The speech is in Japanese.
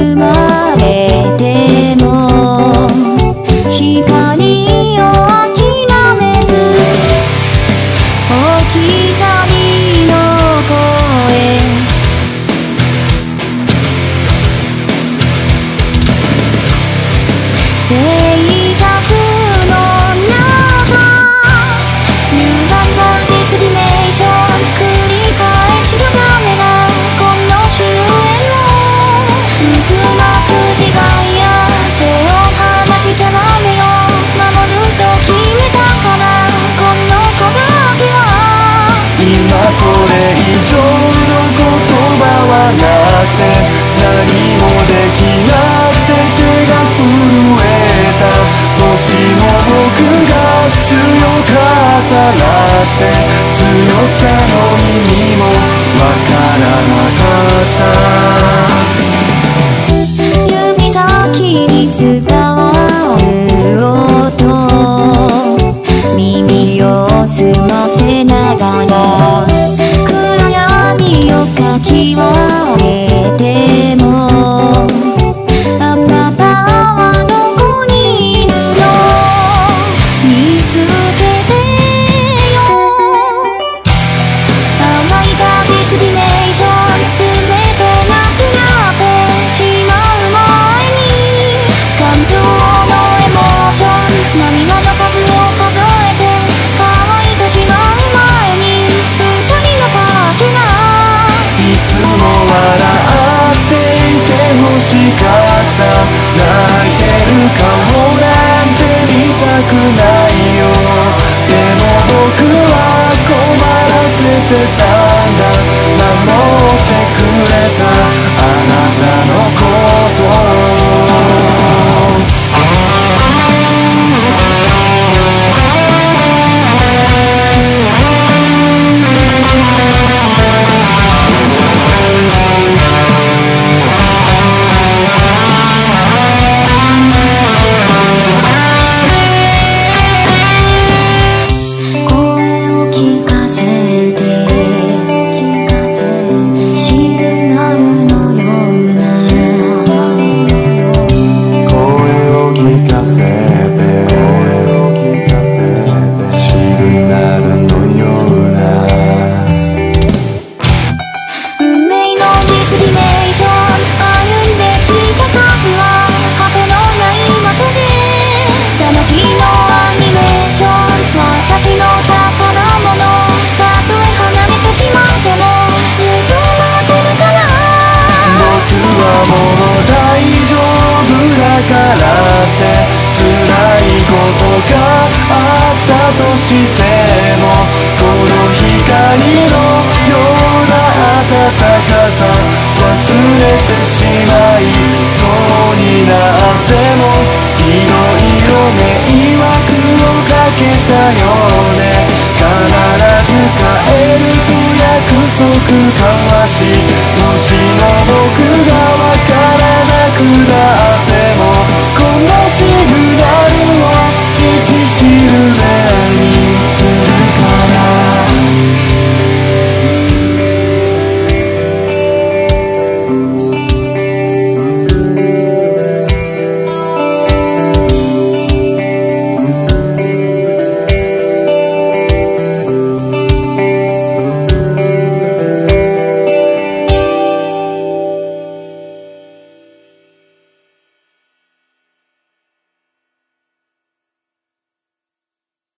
生まれって強さの意味もわからなかった。指先に伝わる音。耳を澄ませないしてもこの光のような暖かさ忘れてしまいそうになってもいろいろ迷惑をかけたようね必ず帰ると約束交わしもしも